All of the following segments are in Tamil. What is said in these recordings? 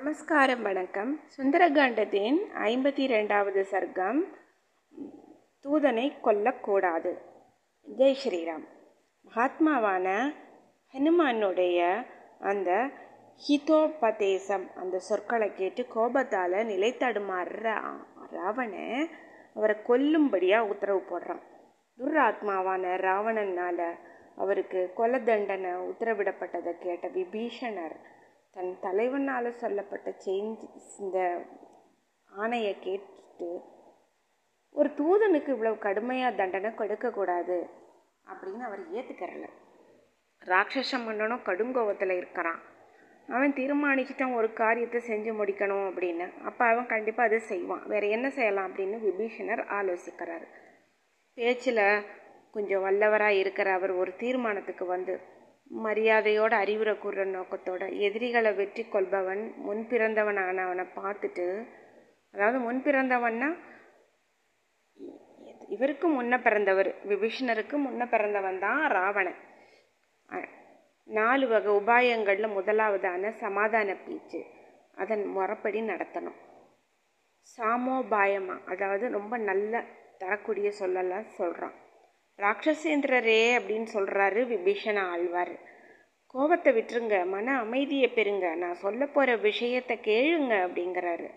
நமஸ்காரம் வணக்கம். சுந்தரகாண்டத்தின் ஐம்பத்தி ரெண்டாவது சர்க்கம் தூதனை கொல்லக்கூடாது. ஜெய் ஸ்ரீராம். மகாத்மாவான ஹனுமானுடைய அந்த ஹிதோபதேசம் அந்த சொற்களை கேட்டு கோபத்தால் நிலை தடுமாறுற ராவணன் அவரை கொல்லும்படியாக உத்தரவு போடுறான். துர்ராத்மாவான ராவணனால் அவருக்கு கொல தண்டனை உத்தரவிடப்பட்டதை கேட்ட விபீஷணர் தன் தலைவனால் சொல்லப்பட்ட சேஞ்ச் இந்த ஆணையை கேட்டுட்டு ஒரு தூதனுக்கு இவ்வளவு கடுமையாக தண்டனை கொடுக்கக்கூடாது அப்படின்னு அவர் ஏற்றுக்கிறல ராட்சச மன்னனும் கடுங்கோபத்தில் இருக்கிறான். அவன் தீர்மானிச்சுட்டான் ஒரு காரியத்தை செஞ்சு முடிக்கணும் அப்படின்னு. அப்போ அவன் கண்டிப்பாக அதை செய்வான். வேறு என்ன செய்யலாம் அப்படின்னு விபீஷணர் ஆலோசிக்கிறார். பேச்சில் கொஞ்சம் வல்லவராக இருக்கிற அவர் ஒரு தீர்மானத்துக்கு வந்து மரியாதையோட அறிவுரை கூறுற நோக்கத்தோட எதிரிகளை வெற்றி கொள்பவன் முன் பிறந்தவனான அவனை பார்த்துட்டு அதாவது முன் பிறந்தவன்னா இவருக்கு முன்ன பிறந்தவர் விபீஷணருக்கு முன்ன பிறந்தவன் தான் ராவணன். நாலு வகை உபாயங்களில் முதலாவதான சமாதான பேச்சு. அதன் முறைப்படி நடத்தணும். சாமோபாயமா அதாவது ரொம்ப நல்ல தரக்கூடிய சொல்லலாம் சொல்கிறான் ராட்சசேந்திரரே அப்படின்னு சொல்கிறாரு விபீஷண ஆழ்வார். கோபத்தை விட்டுருங்க மன அமைதியை பெறுங்க நான் சொல்ல போகிற விஷயத்தை கேளுங்க அப்படிங்கிறாரு.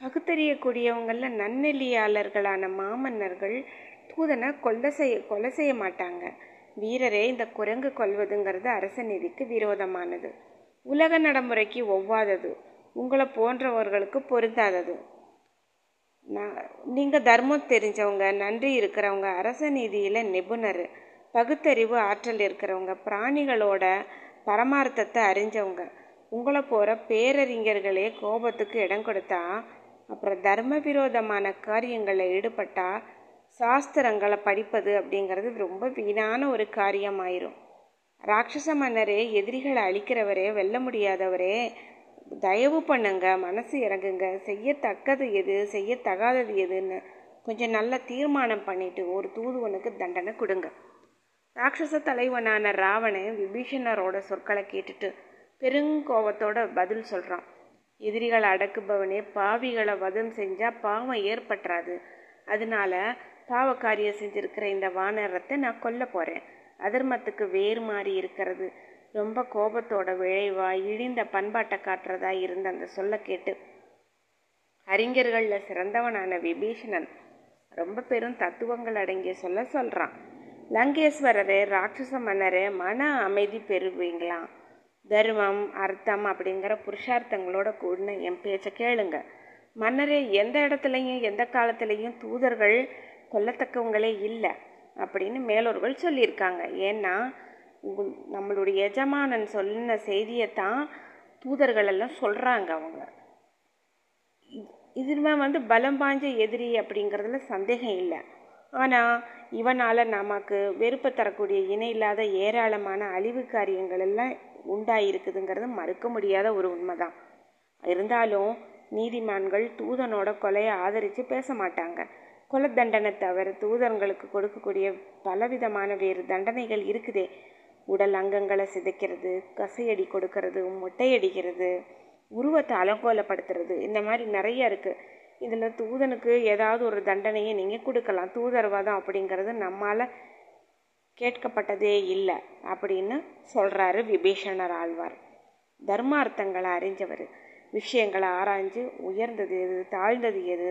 பகுத்தறியக்கூடியவங்களில் நன்னெலியாளர்களான மாமன்னர்கள் தூதனை கொல்ல செய்ய கொலை செய்ய மாட்டாங்க. வீரரே இந்த குரங்கு கொல்வதுங்கிறது அரச நீதிக்கு விரோதமானது. உலக நடைமுறைக்கு ஒவ்வாதது. உங்களை போன்றவர்களுக்கு பொருந்தாதது. நான் நீங்கள் தர்மம் தெரிஞ்சவங்க நன்றி இருக்கிறவங்க அரச நீதியில் நிபுணர் பகுத்தறிவு ஆற்றல் இருக்கிறவங்க பிராணிகளோட பரமார்த்தத்தை அறிஞ்சவங்க. உங்களை போகிற பேரறிஞர்களே கோபத்துக்கு இடம் கொடுத்தா அப்புறம் தர்ம விரோதமான காரியங்களில் ஈடுபட்டால் சாஸ்திரங்களை படிப்பது அப்படிங்கிறது ரொம்ப வீணான ஒரு காரியமாயிரும். ராட்சச மன்னரே எதிரிகளை அழிக்கிறவரே வெல்ல முடியாதவரே தயவு பண்ணுங்க மனசு இறங்குங்க. செய்யத்தக்கது எது செய்யத்தகாதது எதுன்னு கொஞ்சம் நல்ல தீர்மானம் பண்ணிட்டு ஒரு தூதுவனுக்கு தண்டனை கொடுங்க. ராட்சச தலைவனான ராவணன் விபீஷணரோட சொற்களை கேட்டுட்டு பெருங்கோவத்தோட பதில் சொல்கிறான் எதிரிகளை அடக்குபவனே பாவிகளை வதம் செஞ்சால் பாவம் ஏற்பட்டுறாது அதனால பாவக்காரியம் செஞ்சிருக்கிற இந்த வானரத்தை நான் கொல்ல போகிறேன் அதர்மத்துக்கு வேறு மாறி இருக்கிறது. ரொம்ப கோபத்தோட விளைவா இழிந்த பண்பாட்டை காட்டுறதா இருந்த அந்த சொல்ல கேட்டு அறிஞர்களில் சிறந்தவனான விபீஷணன் ரொம்ப பெரும் தத்துவங்கள் அடங்கிய சொல்ல சொல்கிறான் லங்கேஸ்வரரே ராட்சச மன்னரே மன அமைதி பெறுவீங்களாம் தர்மம் அர்த்தம் அப்படிங்கிற புருஷார்த்தங்களோட கூடின என் பேச்சை கேளுங்க. மன்னரே எந்த இடத்துலையும் எந்த காலத்துலேயும் தூதர்கள் கொல்லத்தக்கவங்களே இல்லை அப்படின்னு மேலோர்கள் சொல்லியிருக்காங்க. ஏன்னா உங்கள் நம்மளுடைய எஜமானன் சொன்ன செய்தியை தான் தூதர்கள் எல்லாம் சொல்கிறாங்க அவங்க இதுவே வந்து பலம் பாஞ்ச எதிரி அப்படிங்கிறதுல சந்தேகம் இல்லை. ஆனால் இவனால் நமக்கு வெறுப்பை தரக்கூடிய இணை இல்லாத ஏராளமான அழிவு காரியங்கள் எல்லாம் உண்டாயிருக்குதுங்கிறது மறுக்க முடியாத ஒரு உண்மைதான். இருந்தாலும் நீதிமான்கள் தூதனோட கொலையை ஆதரித்து பேச மாட்டாங்க. கொலை தண்டனை தவிர தூதர்களுக்கு கொடுக்கக்கூடிய பலவிதமான வேறு தண்டனைகள் இருக்குதே. உடல் அங்கங்களை சிதைக்கிறது கசையடி கொடுக்கறது மொட்டையடிக்கிறது உருவத்தை அலங்கோலப்படுத்துறது இந்த மாதிரி நிறைய இருக்குது இதில் தூதனுக்கு ஏதாவது ஒரு தண்டனையை நீங்கள் கொடுக்கலாம். தூதர்வாதம் அப்படிங்கிறது நம்மால் கேட்கப்பட்டதே இல்லை அப்படின்னு சொல்கிறாரு விபீஷணர் ஆழ்வார். தர்மார்த்தங்களை அறிஞ்சவர். விஷயங்களை ஆராய்ஞ்சு உயர்ந்தது எது தாழ்ந்தது எது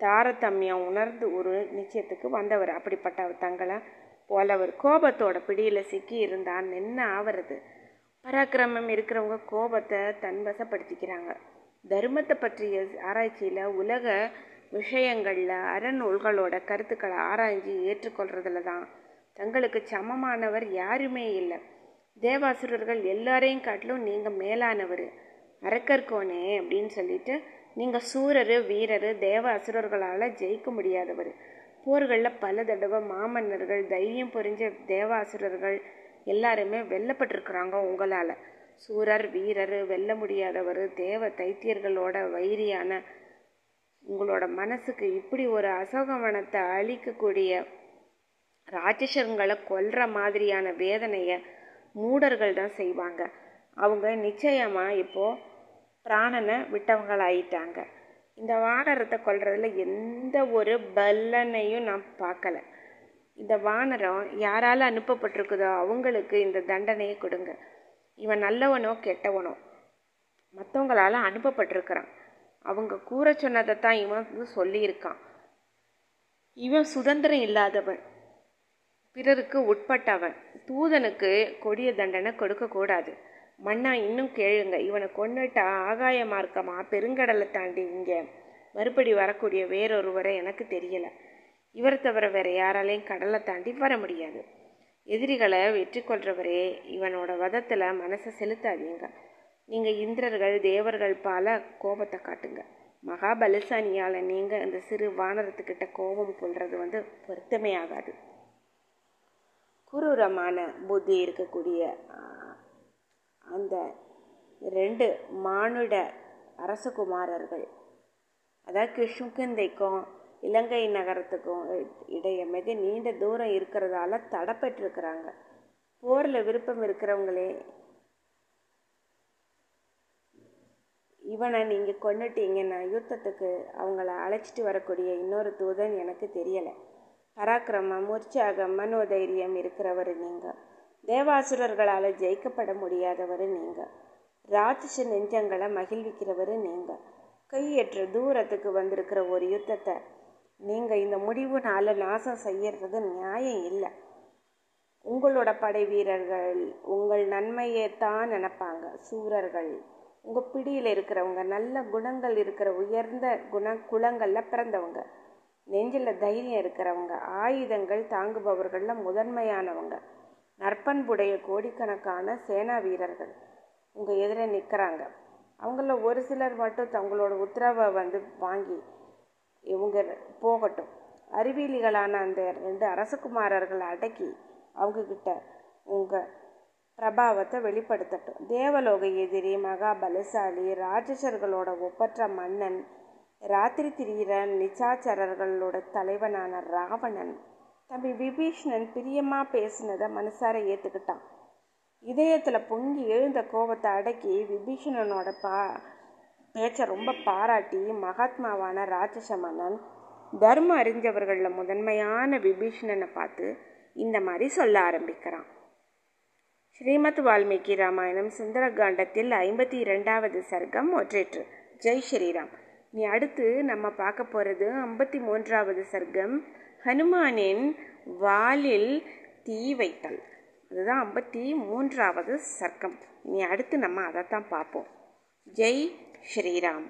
தாரதமியம் உணர்ந்து ஒரு நிச்சயத்துக்கு வந்தவர். அப்படிப்பட்ட தங்களை போலவர் கோபத்தோட பிடியில் சிக்கி இருந்தால் என்ன ஆவறது? பராக்கிரமம் இருக்கிறவங்க கோபத்தை தன்வசப்படுத்திக்கிறாங்க. தர்மத்தை பற்றிய ஆராய்ச்சியில் உலக விஷயங்களில் அறநூல்களோட கருத்துக்களை ஆராய்ஞ்சு ஏற்றுக்கொள்றதுல தான். தங்களுக்கு சமமானவர் யாருமே இல்லை. தேவாசுரர்கள் எல்லாரையும் காட்டிலும் நீங்கள் மேலானவர். அரக்கர்கோனே அப்படின்னு சொல்லிட்டு நீங்கள் சூரர் வீரர் தேவ அசுரர்களால் ஜெயிக்க முடியாதவர். போர்களில் பல தடவை மாமன்னர்கள் தைரியம் புரிஞ்ச தேவாசுரர்கள் எல்லாருமே வெல்லப்பட்டிருக்கிறாங்க உங்களால். சூரர் வீரர் வெல்ல முடியாதவர் தேவ தைத்தியர்களோட வைரியான உங்களோட மனசுக்கு இப்படி ஒரு அசோகவனத்தை அழிக்கக்கூடிய ராட்சசங்களை கொல்ற மாதிரியான வேதனையை மூடர்கள் தான் செய்வாங்க. அவங்க நிச்சயமாக இப்போது பிராணனை விட்டவங்களாயிட்டாங்க. இந்த வானரத்தை கொல்றதுல எந்த ஒரு பலனையும் நான் பார்க்கல. இந்த வானரம் யாரால் அனுப்பப்பட்டிருக்குதோ அவங்களுக்கு இந்த தண்டனையை கொடுங்க. இவன் நல்லவனோ கெட்டவனோ. மற்றவங்களால அனுப்பப்பட்டிருக்கிறான். அவங்க கூற சொன்னதை தான் இவன் வந்து சொல்லியிருக்கான். இவன் சுதந்திரம் இல்லாதவன். பிறருக்கு உட்பட்டவன். தூதனுக்கு கொடிய தண்டனை கொடுக்கக்கூடாது மன்னா இன்னும் கேளுங்க. இவனை கொண்டுட்டா ஆகாய மார்க்கமா? பெருங்கடலை தாண்டி இங்கே. மறுபடி வரக்கூடிய வேறொருவரை எனக்கு தெரியலை. இவரை தவிர வேற யாராலையும் கடலை தாண்டி வர முடியாது. எதிரிகளை வெற்றி கொள்றவரே இவனோட வதத்தில் மனசை செலுத்தாதீங்க. நீங்கள் இந்திரர்கள் தேவர்கள் பால கோபத்தை காட்டுங்க. மகாபலசானியால் நீங்கள் இந்த சிறு வானரத்துக்கிட்ட கோபம் கொள்வது வந்து பொருத்தமே ஆகாது. குரூரமான புத்தி இருக்கக்கூடிய அந்த ரெண்டு மானுட அரசகுமாரர்கள் அதாவது கிருஷ்ணகுந்தைக்கும் இலங்கை நகரத்துக்கும் இடையே மிக நீண்ட தூரம் இருக்கிறதால தடப்பட்டிருக்கிறாங்க. போரில் விருப்பம் இருக்கிறவங்களே இவனை நீங்கள் கொண்டுட்டீங்கன்னா யுத்தத்துக்கு அவங்கள அழைச்சிட்டு வரக்கூடிய இன்னொரு தூதன் எனக்கு தெரியலை. பராக்கிரமம் உற்சாகம் மனோதைரியம் இருக்கிறவர் நீங்கள் தேவாசுரர்களால் ஜெயிக்கப்பட முடியாதவர் நீங்கள் ராட்சச நெஞ்சங்களை மகிழ்விக்கிறவர் நீங்கள் கையற்ற தூரத்துக்கு வந்திருக்கிற ஒரு யுத்தத்தை நீங்கள் இந்த முடிவுனால நாசம் செய்யறது நியாயம் இல்லை. உங்களோட படை வீரர்கள் உங்கள் நன்மையை தான் நினப்பாங்க. சூரர்கள் உங்கள் பிடியில் இருக்கிறவங்க நல்ல குணங்கள் இருக்கிற உயர்ந்த குண குலங்களில் பிறந்தவங்க நெஞ்சில் தைரியம் இருக்கிறவங்க ஆயுதங்கள் தாங்குபவர்களில் முதன்மையானவங்க. நற்பண்புடைய கோடிக்கணக்கான சேனா வீரர்கள் உங்கள் எதிரே நிற்கிறாங்க அவங்கள ஒரு சிலர் மட்டும் தங்களோட உத்தரவை வந்து வாங்கி இவங்க போகட்டும். அறிவியலிகளான அந்த ரெண்டு அரசகுமாரர்களை அடக்கி அவங்கக்கிட்ட உங்கள் பிரபாவத்தை வெளிப்படுத்தட்டும். தேவலோக எதிரி மகாபலசாலி ராட்சசர்களோட ஒப்பற்ற மன்னன் ராத்திரி திரியிற நிச்சாச்சரர்களோட தலைவனான ராவணன் தம்பி விபீஷ்ணன் பிரியமாக பேசினதை மனசார ஏற்றுக்கிட்டான் இதயத்தில் பொங்கி எழுந்த கோபத்தை அடக்கி விபீஷணனோட பா பேச்சை ரொம்ப பாராட்டி மகாத்மாவான ராட்சச மன்னன் தர்மம் அறிஞ்சவர்களில் முதன்மையான விபீஷணனை பார்த்து இந்த மாதிரி சொல்ல ஆரம்பிக்கிறான். ஸ்ரீமத் வால்மீகி ராமாயணம் சுந்தரகாண்டத்தில் ஐம்பத்தி இரண்டாவது சர்க்கம் ஒற்றேற்று. ஜெய் ஸ்ரீராம். நீ அடுத்து நம்ம பார்க்க போகிறது ஐம்பத்தி மூன்றாவது சர்க்கம் ஹனுமானின் வாலில் தீ வைத்தல். அதுதான் ஐம்பத்தி மூன்றாவது சர்க்கம். இனி அடுத்து நம்ம அதைத்தான் பார்ப்போம். ஜெய் ஸ்ரீராம்.